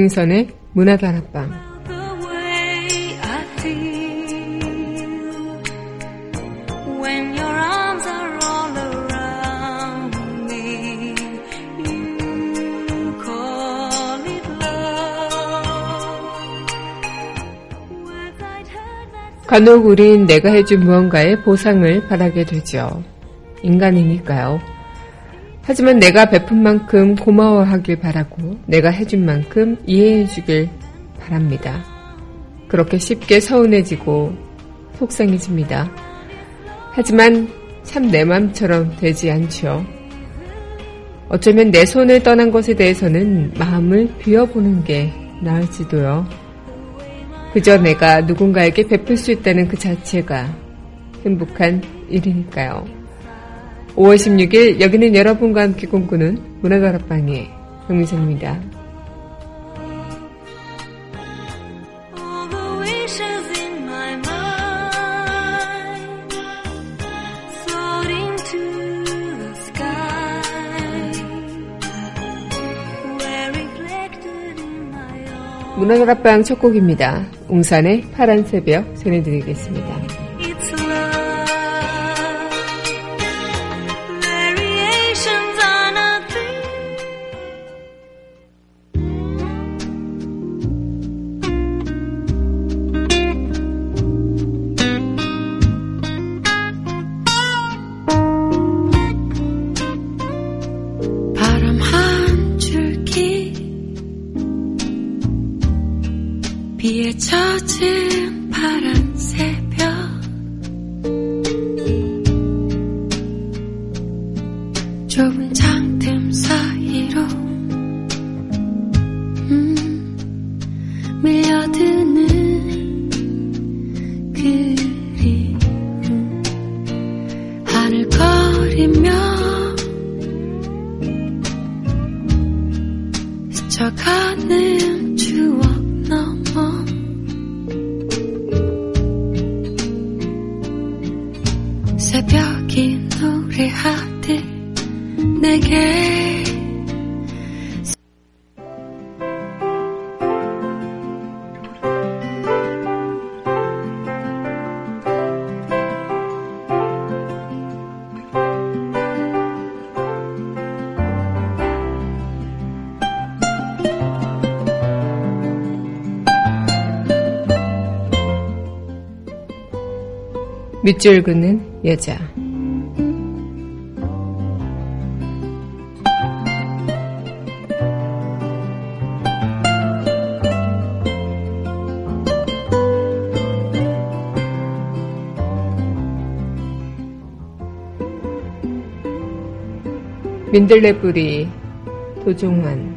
강민선의 문화다락방 간혹 우린 내가 해준 무언가의 보상을 바라게 되죠. 인간이니까요. 하지만 내가 베푼 만큼 고마워하길 바라고 내가 해준 만큼 이해해 주길 바랍니다. 그렇게 쉽게 서운해지고 속상해집니다. 하지만 참 내 맘처럼 되지 않죠. 어쩌면 내 손을 떠난 것에 대해서는 마음을 비워보는 게 나을지도요. 그저 내가 누군가에게 베풀 수 있다는 그 자체가 행복한 일이니까요. 5월 16일 여기는 여러분과 함께 꿈꾸는 문화다락방의 정미선입니다. 문화다락방 첫 곡입니다. 웅산의 파란 새벽 전해드리겠습니다. 밑줄 긋는 여자. 민들레 뿌리 도종환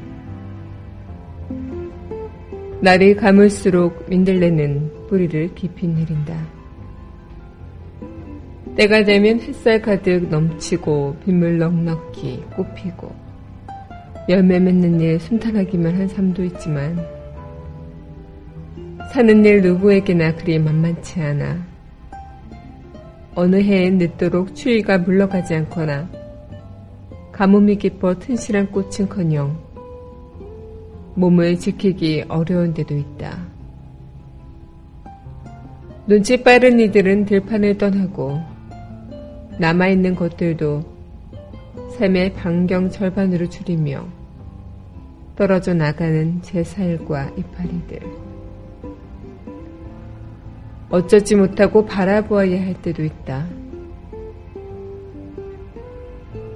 날이 감을수록 민들레는 뿌리를 깊이 내린다. 때가 되면 햇살 가득 넘치고 빗물 넉넉히 꽃피고 열매 맺는 일 순탄하기만 한 삶도 있지만 사는 일 누구에게나 그리 만만치 않아 어느 해엔 늦도록 추위가 물러가지 않거나 가뭄이 깊어 튼실한 꽃은커녕 몸을 지키기 어려운 데도 있다. 눈치 빠른 이들은 들판을 떠나고 남아있는 것들도 삶의 반경 절반으로 줄이며 떨어져 나가는 제 살과 이파리들. 어쩌지 못하고 바라보아야 할 때도 있다.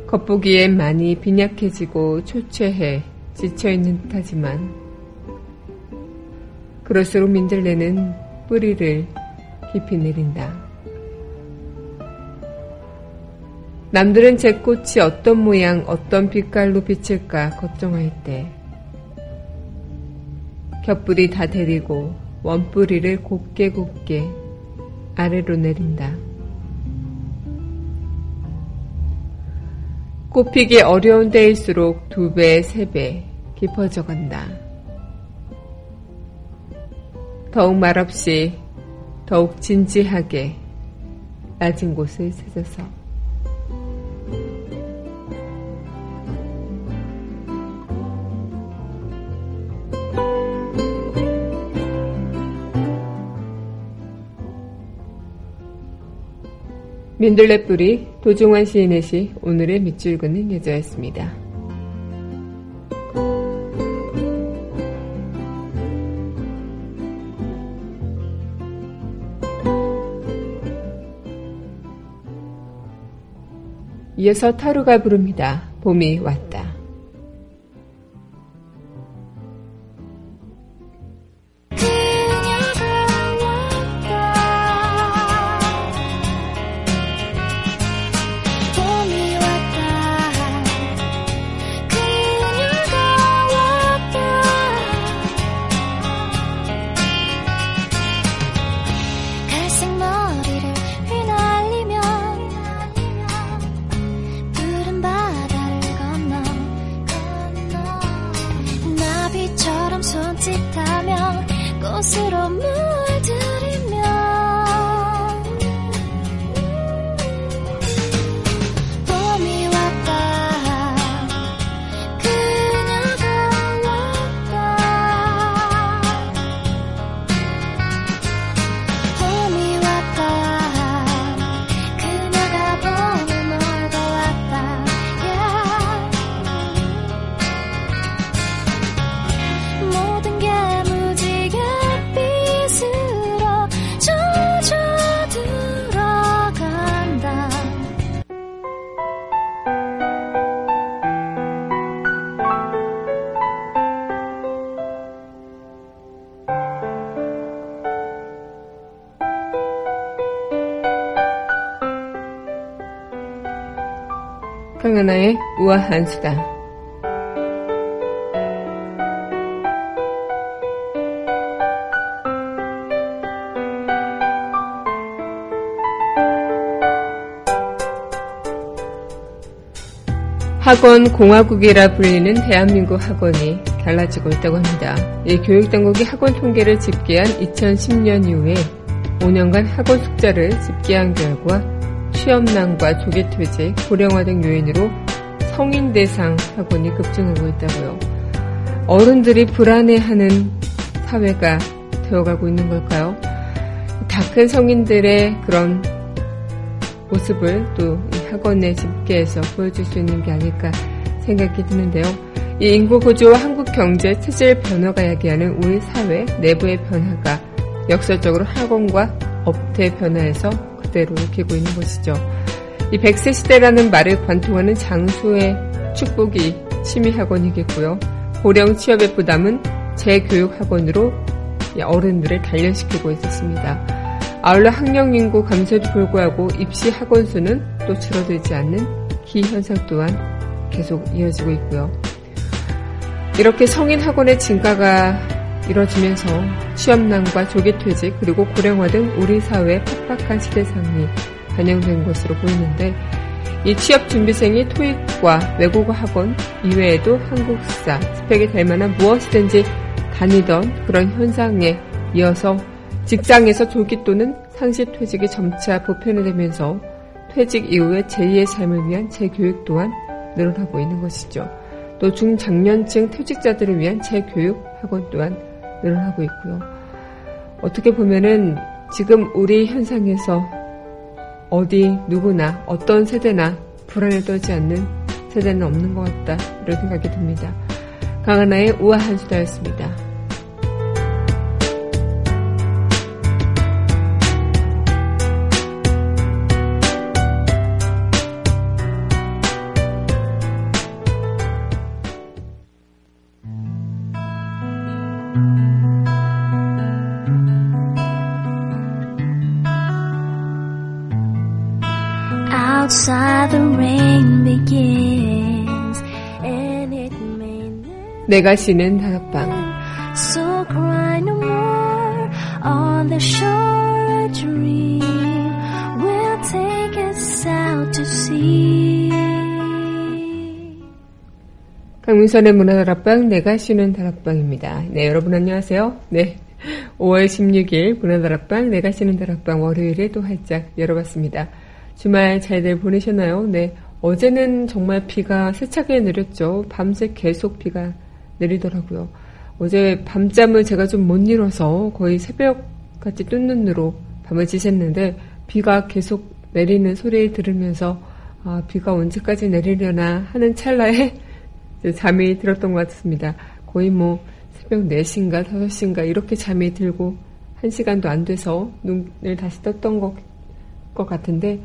겉보기엔 많이 빈약해지고 초췌해 지쳐있는 듯하지만 그럴수록 민들레는 뿌리를 깊이 내린다. 남들은 제 꽃이 어떤 모양, 어떤 빛깔로 비칠까 걱정할 때 겹뿌리 다 데리고 원뿌리를 곱게 곱게 아래로 내린다. 꽃피기 어려운 때일수록 두 배, 세 배 깊어져 간다. 더욱 말없이 더욱 진지하게 낮은 곳을 찾아서 민들레 뿌리 도종환 시인의 시 오늘의 밑줄 긋는 여자였습니다. 이어서 타루가 부릅니다. 봄이 왔다. 황하나의 우아한 수다. 학원 공화국이라 불리는 대한민국 학원이 달라지고 있다고 합니다. 이 교육당국이 학원 통계를 집계한 2010년 이후에 5년간 학원 숫자를 집계한 결과 취업난과 조기퇴직, 고령화 등 요인으로 성인 대상 학원이 급증하고 있다고요. 어른들이 불안해하는 사회가 되어가고 있는 걸까요? 다 큰 성인들의 그런 모습을 또 학원의 집계에서 보여줄 수 있는 게 아닐까 생각이 드는데요. 이 인구 구조와 한국 경제 체질 변화가 야기하는 우리 사회 내부의 변화가 역설적으로 학원과 업태 변화에서 그대로 익히고 있는 것이죠. 이 100세 시대라는 말을 관통하는 장수의 축복이 심의학원이겠고요. 고령 취업의 부담은 재교육학원으로 어른들을 단련시키고 있었습니다. 아울러 학령 인구 감소에도 불구하고 입시 학원 수는 또 줄어들지 않는 기현상 또한 계속 이어지고 있고요. 이렇게 성인 학원의 증가가 이뤄지면서 취업난과 조기퇴직 그리고 고령화 등 우리 사회의 팍팍한 시대상이 반영된 것으로 보이는데 이 취업 준비생이 토익과 외국어 학원 이외에도 한국사, 스펙이 될 만한 무엇이든지 다니던 그런 현상에 이어서 직장에서 조기 또는 상시 퇴직이 점차 보편화되면서 퇴직 이후에 제2의 삶을 위한 재교육 또한 늘어나고 있는 것이죠. 또 중장년층 퇴직자들을 위한 재교육 학원 또한 늘어나고 있고요. 어떻게 보면은 지금 우리 현상에서 어디 누구나 어떤 세대나 불안을 떨지 않는 세대는 없는 것 같다 이런 생각이 듭니다. 강하나의 우아한 수다였습니다. 내가 쉬는 다락방 So cry no more on the shore a dream will take us out to sea 강민선의 문화다락방 내가 쉬는 다락방입니다. 네 여러분 안녕하세요. 네 5월 16일 문화다락방 내가 쉬는 다락방 월요일에 또 활짝 열어봤습니다. 주말 잘들 보내셨나요? 네 어제는 정말 비가 세차게 내렸죠. 밤새 계속 비가 내리더라고요. 어제 밤잠을 제가 좀 못 이뤄서 거의 새벽같이 뜬 눈으로 밤을 지샜는데 비가 계속 내리는 소리를 들으면서 아, 비가 언제까지 내리려나 하는 찰나에 잠이 들었던 것 같습니다. 거의 뭐 새벽 4시인가 5시인가 이렇게 잠이 들고 1시간도 안 돼서 눈을 다시 떴던 것, 것 같은데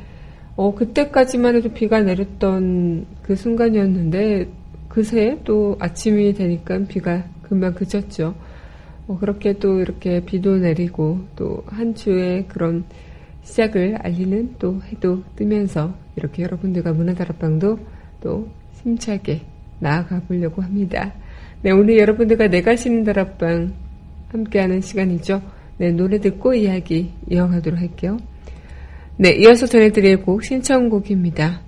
어, 그때까지만 해도 비가 내렸던 그 순간이었는데 그새 또 아침이 되니까 비가 금방 그쳤죠. 어, 그렇게 또 이렇게 비도 내리고 또 한 주의 그런 시작을 알리는 또 해도 뜨면서 이렇게 여러분들과 문화다락방도 또 힘차게 나아가 보려고 합니다. 네, 오늘 여러분들과 내가 쉬는 다락방 함께하는 시간이죠. 네, 노래 듣고 이야기 이어가도록 할게요. 네, 이어서 전해드릴 곡 신청곡입니다.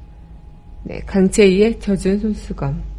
네, 강채희의 젖은 손수건.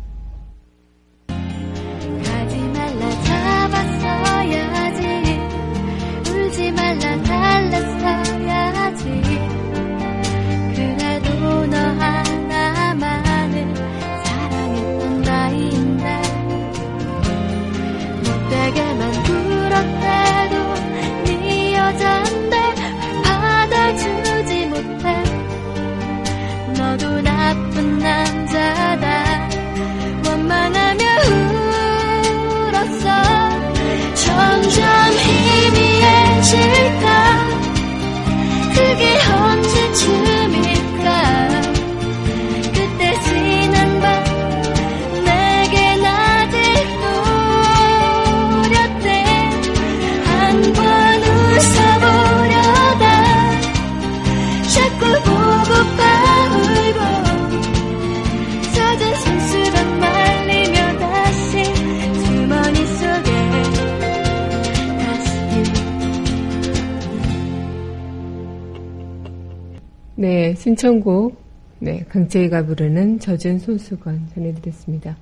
신청곡, 네, 강채희가 부르는 젖은 손수건 전해드렸습니다.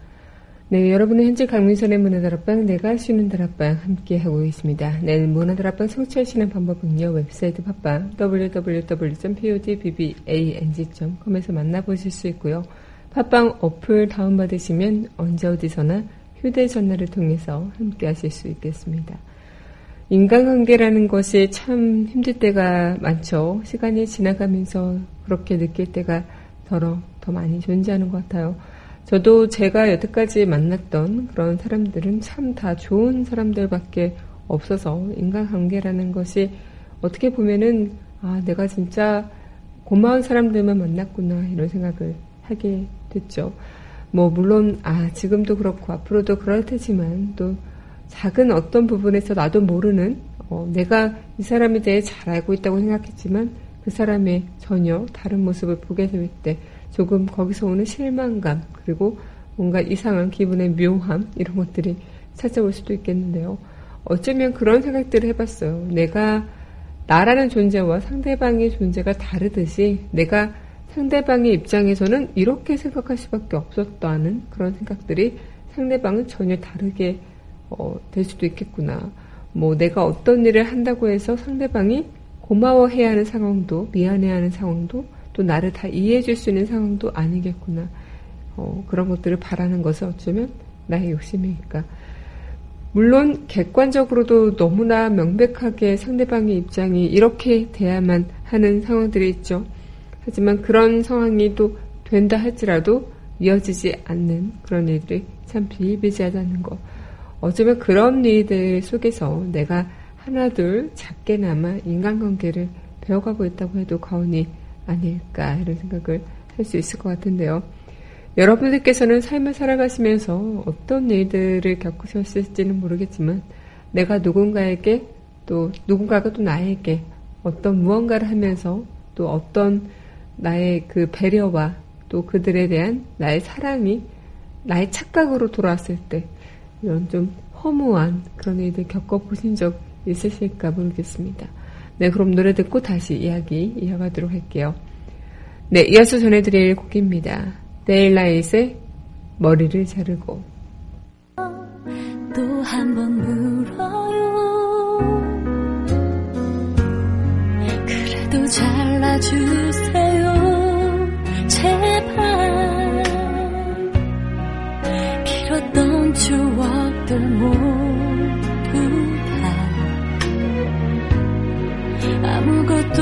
네, 여러분은 현재 강민선의 문화다락방, 내가 쉬는 다락방 함께하고 있습니다. 네, 문화다락방 성취하시는 방법은요, 웹사이트 팟빵 www.podbbang.com에서 만나보실 수 있고요. 팟빵 어플 다운받으시면 언제 어디서나 휴대전화를 통해서 함께하실 수 있겠습니다. 인간관계라는 것이 참 힘들 때가 많죠. 시간이 지나가면서 그렇게 느낄 때가 더러 더 많이 존재하는 것 같아요. 저도 제가 여태까지 만났던 그런 사람들은 참 다 좋은 사람들밖에 없어서 인간관계라는 것이 어떻게 보면은 아 내가 진짜 고마운 사람들만 만났구나 이런 생각을 하게 됐죠. 뭐 물론 아 지금도 그렇고 앞으로도 그럴 테지만 또 작은 어떤 부분에서 나도 모르는 어, 내가 이 사람에 대해 잘 알고 있다고 생각했지만 그 사람의 전혀 다른 모습을 보게 될 때 조금 거기서 오는 실망감 그리고 뭔가 이상한 기분의 묘함 이런 것들이 찾아올 수도 있겠는데요. 어쩌면 그런 생각들을 해봤어요. 내가 나라는 존재와 상대방의 존재가 다르듯이 내가 상대방의 입장에서는 이렇게 생각할 수밖에 없었다는 그런 생각들이 상대방은 전혀 다르게 어, 될 수도 있겠구나. 뭐 내가 어떤 일을 한다고 해서 상대방이 고마워해야 하는 상황도 미안해야 하는 상황도 또 나를 다 이해해 줄 수 있는 상황도 아니겠구나. 어, 그런 것들을 바라는 것은 어쩌면 나의 욕심이니까. 물론 객관적으로도 너무나 명백하게 상대방의 입장이 이렇게 돼야만 하는 상황들이 있죠. 하지만 그런 상황이 또 된다 할지라도 이어지지 않는 그런 일들이 참 비일비재하다는 것. 어쩌면 그런 일들 속에서 내가 하나둘 작게나마 인간관계를 배워가고 있다고 해도 과언이 아닐까 이런 생각을 할 수 있을 것 같은데요. 여러분들께서는 삶을 살아가시면서 어떤 일들을 겪으셨을지는 모르겠지만 내가 누군가에게 또 누군가가 또 나에게 어떤 무언가를 하면서 또 어떤 나의 그 배려와 또 그들에 대한 나의 사랑이 나의 착각으로 돌아왔을 때 이런 좀 허무한 그런 일들 겪어보신 적 있으실까 모르겠습니다. 네, 그럼 노래 듣고 다시 이야기 이어가도록 할게요. 네, 이어서 전해드릴 곡입니다. 데일라이트의 머리를 자르고 또 한 번 물어요 그래도 잘라주세요 제발 길었던 추억들 모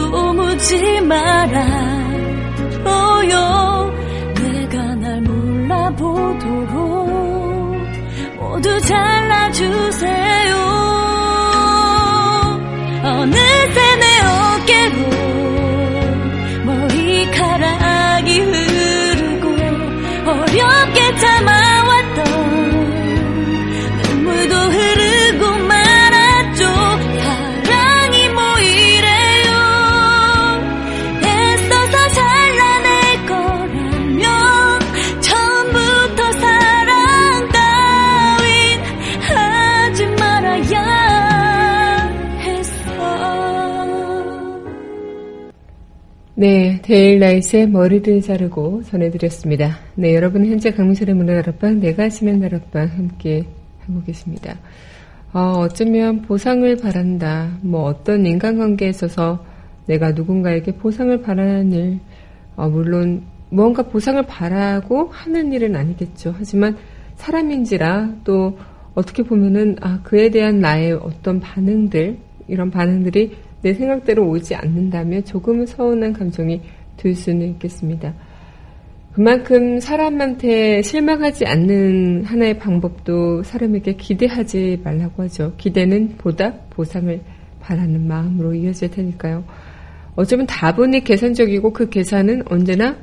묻지 말아요. 내가 날 몰라보도록 모두 잘라주세요 네, 데일라이트의 머리들 자르고 전해드렸습니다. 네, 여러분 현재 강민철의 문화 다락방, 내가 지낸 다락방 함께 하고 계십니다. 어, 어쩌면 보상을 바란다. 뭐 어떤 인간관계에 있어서 내가 누군가에게 보상을 바라는 일, 어, 물론 무언가 보상을 바라고 하는 일은 아니겠죠. 하지만 사람인지라 또 어떻게 보면은 아 그에 대한 나의 어떤 반응들 이런 반응들이 내 생각대로 오지 않는다면 조금은 서운한 감정이 들 수는 있겠습니다. 그만큼 사람한테 실망하지 않는 하나의 방법도 사람에게 기대하지 말라고 하죠. 기대는 보다 보상을 바라는 마음으로 이어질 테니까요. 어쩌면 다분히 계산적이고 그 계산은 언제나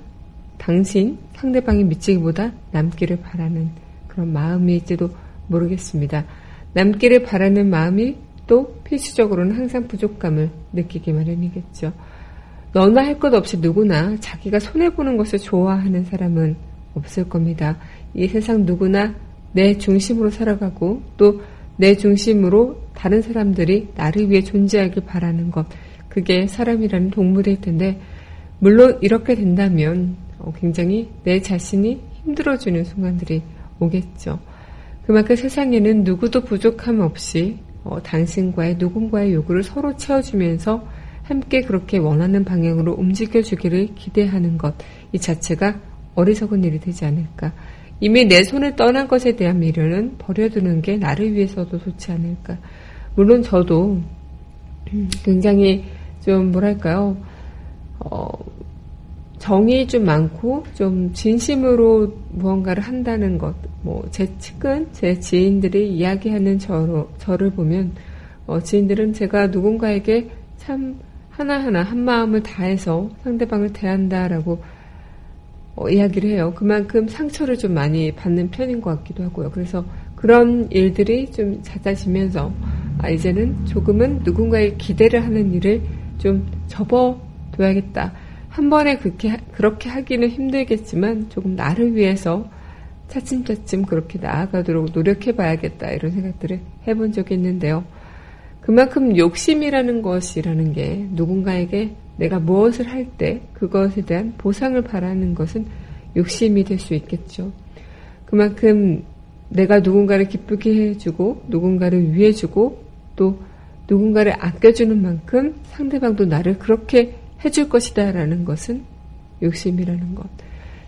당신, 상대방이 미치기보다 남기를 바라는 그런 마음일지도 모르겠습니다. 남기를 바라는 마음이 또 필수적으로는 항상 부족감을 느끼기 마련이겠죠. 너나 할 것 없이 누구나 자기가 손해보는 것을 좋아하는 사람은 없을 겁니다. 이 세상 누구나 내 중심으로 살아가고 또 내 중심으로 다른 사람들이 나를 위해 존재하길 바라는 것. 그게 사람이라는 동물일 텐데, 물론 이렇게 된다면 어, 굉장히 내 자신이 힘들어지는 순간들이 오겠죠. 그만큼 세상에는 누구도 부족함 없이 어, 당신과의 누군가의 요구를 서로 채워주면서 함께 그렇게 원하는 방향으로 움직여주기를 기대하는 것, 이 자체가 어리석은 일이 되지 않을까. 이미 내 손을 떠난 것에 대한 미련은 버려두는 게 나를 위해서도 좋지 않을까. 물론 저도 굉장히 좀 뭐랄까요, 어, 정이 좀 많고 좀 진심으로 무언가를 한다는 것, 뭐 제 측근, 제 지인들이 이야기하는 저로, 저를 보면 어, 지인들은 제가 누군가에게 참 하나하나 한 마음을 다해서 상대방을 대한다라고 어, 이야기를 해요. 그만큼 상처를 좀 많이 받는 편인 것 같기도 하고요. 그래서 그런 일들이 좀 잦아지면서 아, 이제는 조금은 누군가의 기대를 하는 일을 좀 접어둬야겠다. 한 번에 그렇게, 그렇게 하기는 힘들겠지만 조금 나를 위해서 차츰차츰 그렇게 나아가도록 노력해 봐야겠다. 이런 생각들을 해본 적이 있는데요. 그만큼 욕심이라는 것이라는 게 누군가에게 내가 무엇을 할 때 그것에 대한 보상을 바라는 것은 욕심이 될 수 있겠죠. 그만큼 내가 누군가를 기쁘게 해주고 누군가를 위해주고 또 누군가를 아껴주는 만큼 상대방도 나를 그렇게 해줄 것이다 라는 것은 욕심이라는 것.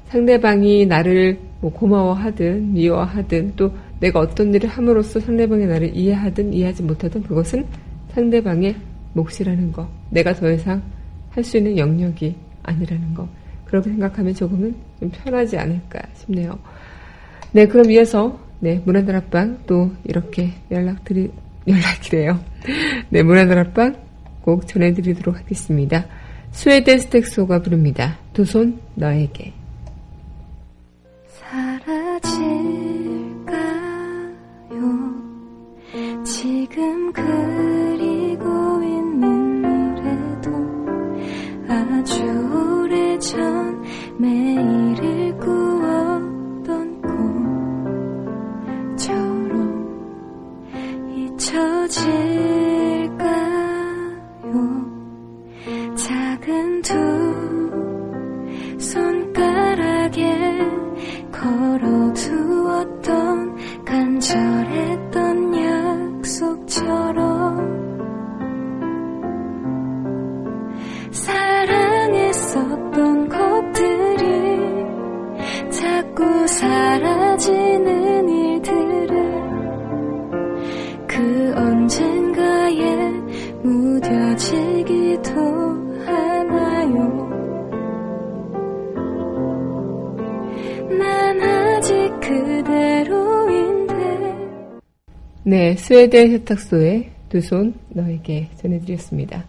상대방이 나를 뭐 고마워하든 미워하든 또 내가 어떤 일을 함으로써 상대방이 나를 이해하든 이해하지 못하든 그것은 상대방의 몫이라는 것. 내가 더 이상 할 수 있는 영역이 아니라는 것. 그렇게 생각하면 조금은 좀 편하지 않을까 싶네요. 네, 그럼 이어서 네, 문화다락방 또 이렇게 연락드리 연락이래요. 네, 문화다락방 꼭 전해드리도록 하겠습니다. 스웨덴 스텍소가 부릅니다. 두 손 너에게. 네, 스웨덴 세탁소의 두 손 너에게 전해드렸습니다.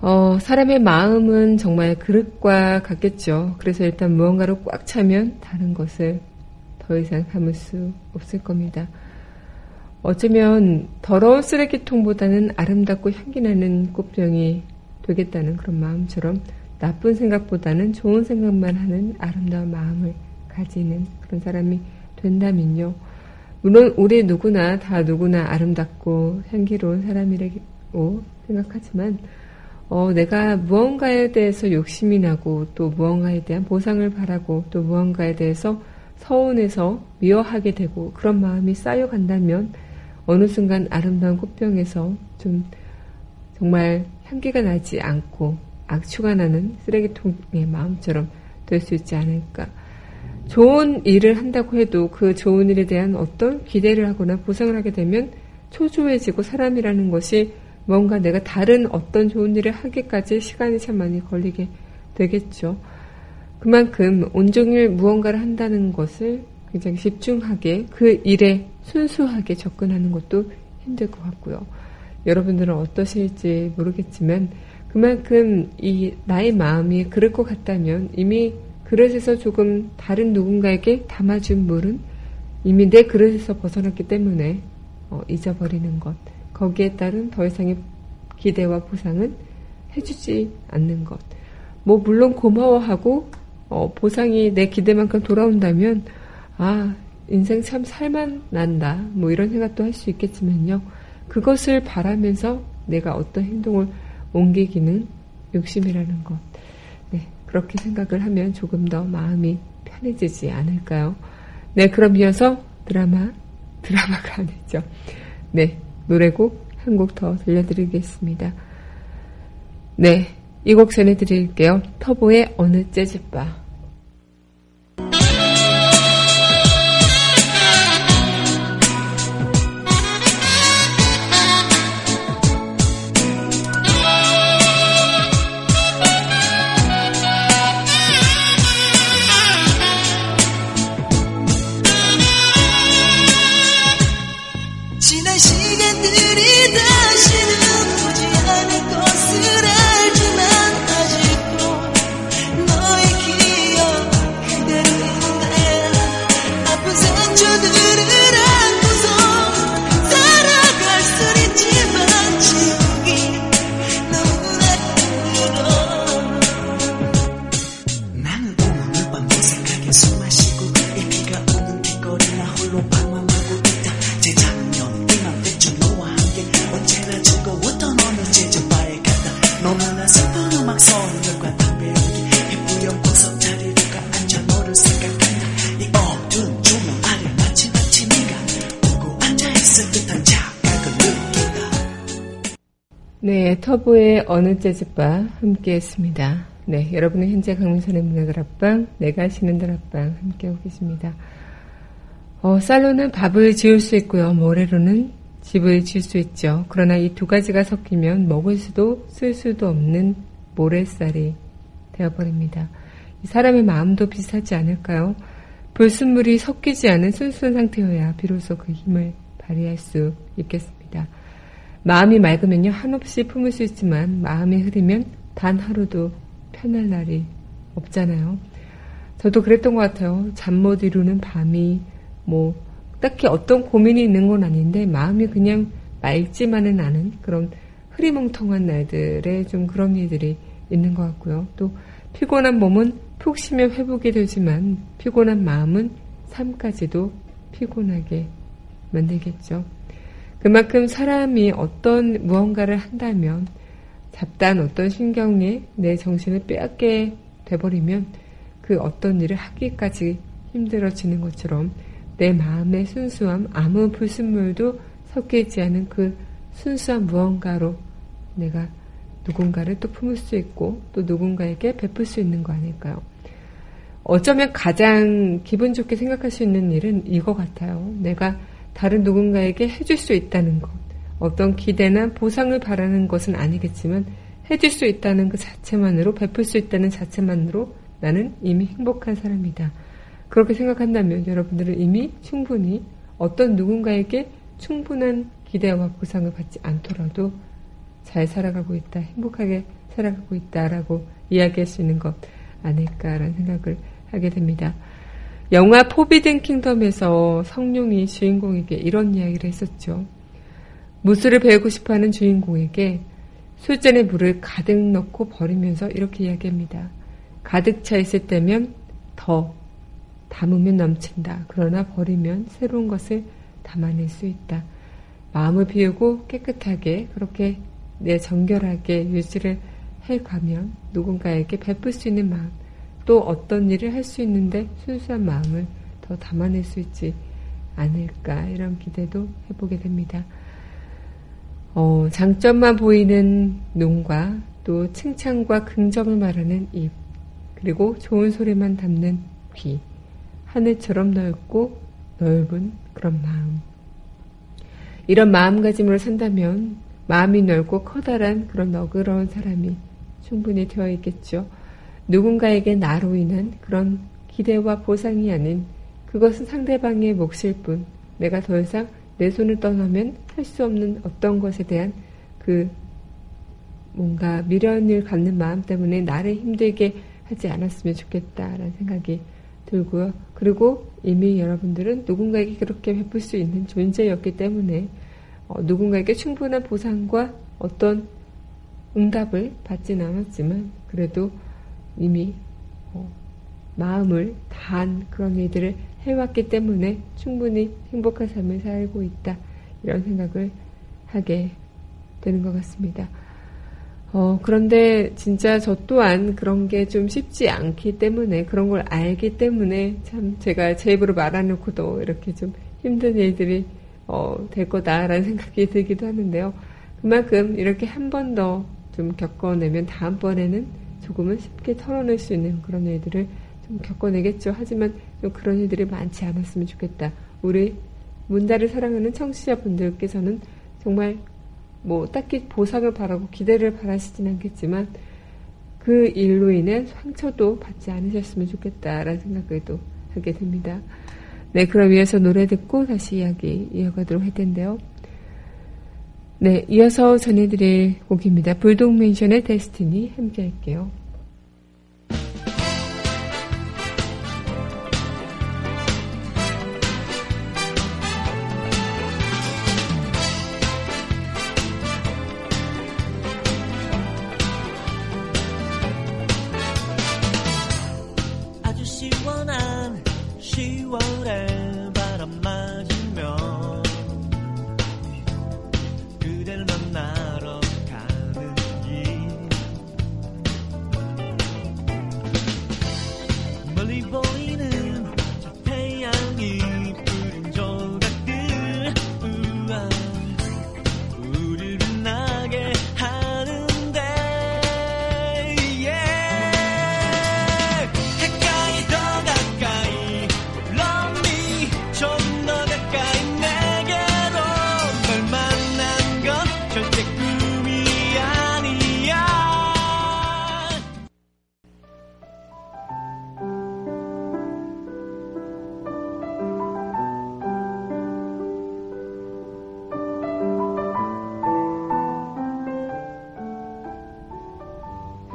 어, 사람의 마음은 정말 그릇과 같겠죠. 그래서 일단 무언가로 꽉 차면 다른 것을 더 이상 담을 수 없을 겁니다. 어쩌면 더러운 쓰레기통보다는 아름답고 향기나는 꽃병이 되겠다는 그런 마음처럼 나쁜 생각보다는 좋은 생각만 하는 아름다운 마음을 가지는 그런 사람이 된다면요. 물론 우리 누구나 다 누구나 아름답고 향기로운 사람이라고 생각하지만 어, 내가 무언가에 대해서 욕심이 나고 또 무언가에 대한 보상을 바라고 또 무언가에 대해서 서운해서 미워하게 되고 그런 마음이 쌓여간다면 어느 순간 아름다운 꽃병에서 좀 정말 향기가 나지 않고 악취가 나는 쓰레기통의 마음처럼 될 수 있지 않을까. 좋은 일을 한다고 해도 그 좋은 일에 대한 어떤 기대를 하거나 보상을 하게 되면 초조해지고 사람이라는 것이 뭔가 내가 다른 어떤 좋은 일을 하기까지 시간이 참 많이 걸리게 되겠죠. 그만큼 온종일 무언가를 한다는 것을 굉장히 집중하게 그 일에 순수하게 접근하는 것도 힘들 것 같고요. 여러분들은 어떠실지 모르겠지만 그만큼 이 나의 마음이 그럴 것 같다면 이미 그릇에서 조금 다른 누군가에게 담아준 물은 이미 내 그릇에서 벗어났기 때문에 어, 잊어버리는 것. 거기에 따른 더 이상의 기대와 보상은 해주지 않는 것. 뭐 물론 고마워하고 어, 보상이 내 기대만큼 돌아온다면 아 인생 참 살만 난다. 뭐 이런 생각도 할 수 있겠지만요. 그것을 바라면서 내가 어떤 행동을 옮기기는 욕심이라는 것. 그렇게 생각을 하면 조금 더 마음이 편해지지 않을까요? 네, 그럼 이어서 드라마, 드라마가 아니죠. 네, 노래곡 한 곡 더 들려드리겠습니다. 네, 이 곡 전해드릴게요. 터보의 어느 재즈바. 터보의 어느 재즈바 함께 했습니다. 네, 여러분은 현재 강민선의 문화다락방, 내가 쉬는 다락방 함께하고 계십니다. 어, 쌀로는 밥을 지을 수 있고요. 모래로는 집을 지을 수 있죠. 그러나 이 두 가지가 섞이면 먹을 수도 쓸 수도 없는 모래쌀이 되어버립니다. 사람의 마음도 비슷하지 않을까요? 불순물이 섞이지 않은 순수한 상태여야 비로소 그 힘을 발휘할 수 있겠습니다. 마음이 맑으면요, 한없이 품을 수 있지만, 마음이 흐리면 단 하루도 편할 날이 없잖아요. 저도 그랬던 것 같아요. 잠 못 이루는 밤이, 뭐, 딱히 어떤 고민이 있는 건 아닌데, 마음이 그냥 맑지만은 않은 그런 흐리멍텅한 날들에 좀 그런 일들이 있는 것 같고요. 또, 피곤한 몸은 푹 쉬면 회복이 되지만, 피곤한 마음은 삶까지도 피곤하게 만들겠죠. 그만큼 사람이 어떤 무언가를 한다면 잡다한 어떤 신경이 내 정신을 빼앗게 돼버리면 그 어떤 일을 하기까지 힘들어지는 것처럼 내 마음의 순수함, 아무 불순물도 섞이지 않은 그 순수한 무언가로 내가 누군가를 또 품을 수 있고 또 누군가에게 베풀 수 있는 거 아닐까요? 어쩌면 가장 기분 좋게 생각할 수 있는 일은 이거 같아요. 내가 다른 누군가에게 해줄 수 있다는 것. 어떤 기대나 보상을 바라는 것은 아니겠지만 해줄 수 있다는 그 자체만으로 베풀 수 있다는 자체만으로 나는 이미 행복한 사람이다. 그렇게 생각한다면 여러분들은 이미 충분히 어떤 누군가에게 충분한 기대와 보상을 받지 않더라도 잘 살아가고 있다, 행복하게 살아가고 있다라고 이야기할 수 있는 것 아닐까라는 생각을 하게 됩니다. 영화 포비든 킹덤에서 성룡이 주인공에게 이런 이야기를 했었죠. 무술을 배우고 싶어 하는 주인공에게 술잔에 물을 가득 넣고 버리면서 이렇게 이야기합니다. 가득 차 있을 때면 더 담으면 넘친다. 그러나 버리면 새로운 것을 담아낼 수 있다. 마음을 비우고 깨끗하게 그렇게 내 정결하게 유지를 해가면 누군가에게 베풀 수 있는 마음, 또 어떤 일을 할 수 있는데 순수한 마음을 더 담아낼 수 있지 않을까 이런 기대도 해보게 됩니다. 어, 장점만 보이는 눈과 또 칭찬과 긍정을 말하는 입, 그리고 좋은 소리만 담는 귀, 하늘처럼 넓고 넓은 그런 마음. 이런 마음가짐으로 산다면 마음이 넓고 커다란 그런 너그러운 사람이 충분히 되어 있겠죠. 누군가에게 나로 인한 그런 기대와 보상이 아닌 그것은 상대방의 몫일 뿐 내가 더 이상 내 손을 떠나면 할 수 없는 어떤 것에 대한 그 뭔가 미련을 갖는 마음 때문에 나를 힘들게 하지 않았으면 좋겠다라는 생각이 들고요. 그리고 이미 여러분들은 누군가에게 그렇게 베풀 수 있는 존재였기 때문에 어, 누군가에게 충분한 보상과 어떤 응답을 받진 않았지만 그래도 이미 어, 마음을 다한 그런 일들을 해왔기 때문에 충분히 행복한 삶을 살고 있다 이런 생각을 하게 되는 것 같습니다. 어, 그런데 진짜 저 또한 그런 게 좀 쉽지 않기 때문에 그런 걸 알기 때문에 참 제가 제 입으로 말해놓고도 이렇게 좀 힘든 일들이 어, 될 거다라는 생각이 들기도 하는데요. 그만큼 이렇게 한 번 더 좀 겪어내면 다음번에는 조금은 쉽게 털어낼 수 있는 그런 일들을 좀 겪어내겠죠. 하지만 좀 그런 일들이 많지 않았으면 좋겠다. 우리 문다를 사랑하는 청취자분들께서는 정말 뭐 딱히 보상을 바라고 기대를 바라시진 않겠지만 그 일로 인해 상처도 받지 않으셨으면 좋겠다라는 생각을 또 하게 됩니다. 네, 그럼 이어서 노래 듣고 다시 이야기 이어가도록 할 텐데요. 네, 이어서 전해드릴 곡입니다. 불독맨션의 데스티니 함께 할게요.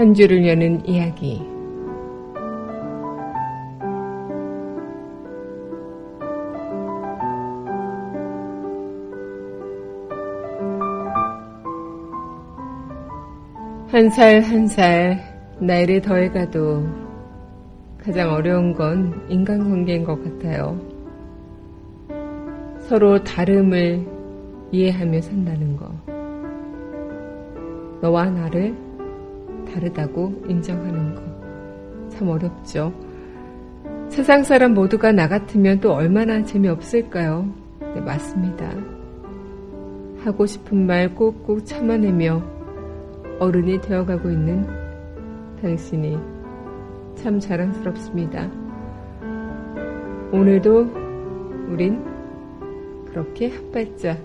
한 줄을 여는 이야기. 한 살 한 살 나이를 더해가도 가장 어려운 건 인간관계인 것 같아요. 서로 다름을 이해하며 산다는 거. 너와 나를 다르다고 인정하는 거. 참 어렵죠. 세상 사람 모두가 나 같으면 또 얼마나 재미없을까요? 네, 맞습니다. 하고 싶은 말 꾹꾹 참아내며 어른이 되어가고 있는 당신이 참 자랑스럽습니다. 오늘도 우린 그렇게 한 발짝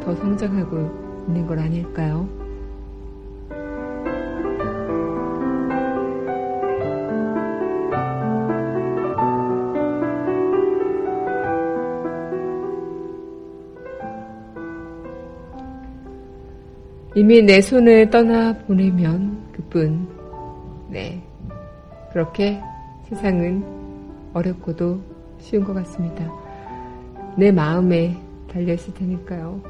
더 성장하고 있는 걸 아닐까요? 이미 내 손을 떠나 보내면 그뿐. 네. 그렇게 세상은 어렵고도 쉬운 것 같습니다. 내 마음에 달려있을 테니까요.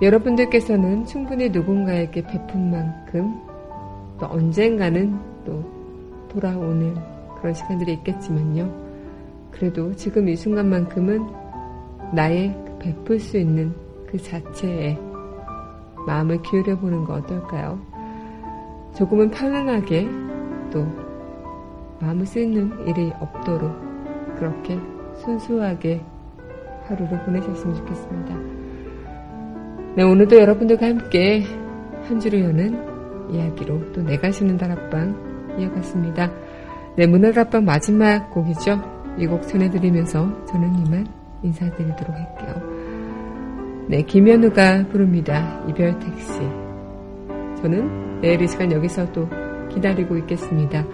여러분들께서는 충분히 누군가에게 베푼 만큼 또 언젠가는 또 돌아오는 그런 시간들이 있겠지만요. 그래도 지금 이 순간만큼은 나의 그 베풀 수 있는 그 자체에 마음을 기울여 보는 거 어떨까요? 조금은 편안하게 또 마음을 쓰는 일이 없도록 그렇게 순수하게 하루를 보내셨으면 좋겠습니다. 네, 오늘도 여러분들과 함께 한 주를 여는 이야기로 또 내가 쉬는 다락방 이어갔습니다. 네, 문화다락방 마지막 곡이죠. 이 곡 전해드리면서 저는 이만 인사드리도록 할게요. 네, 김현우가 부릅니다. 이별 택시. 저는 내일 이 시간 여기서 또 기다리고 있겠습니다.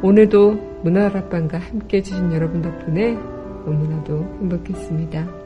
오늘도 문화다락방과 함께 해주신 여러분 덕분에 너무나도 행복했습니다.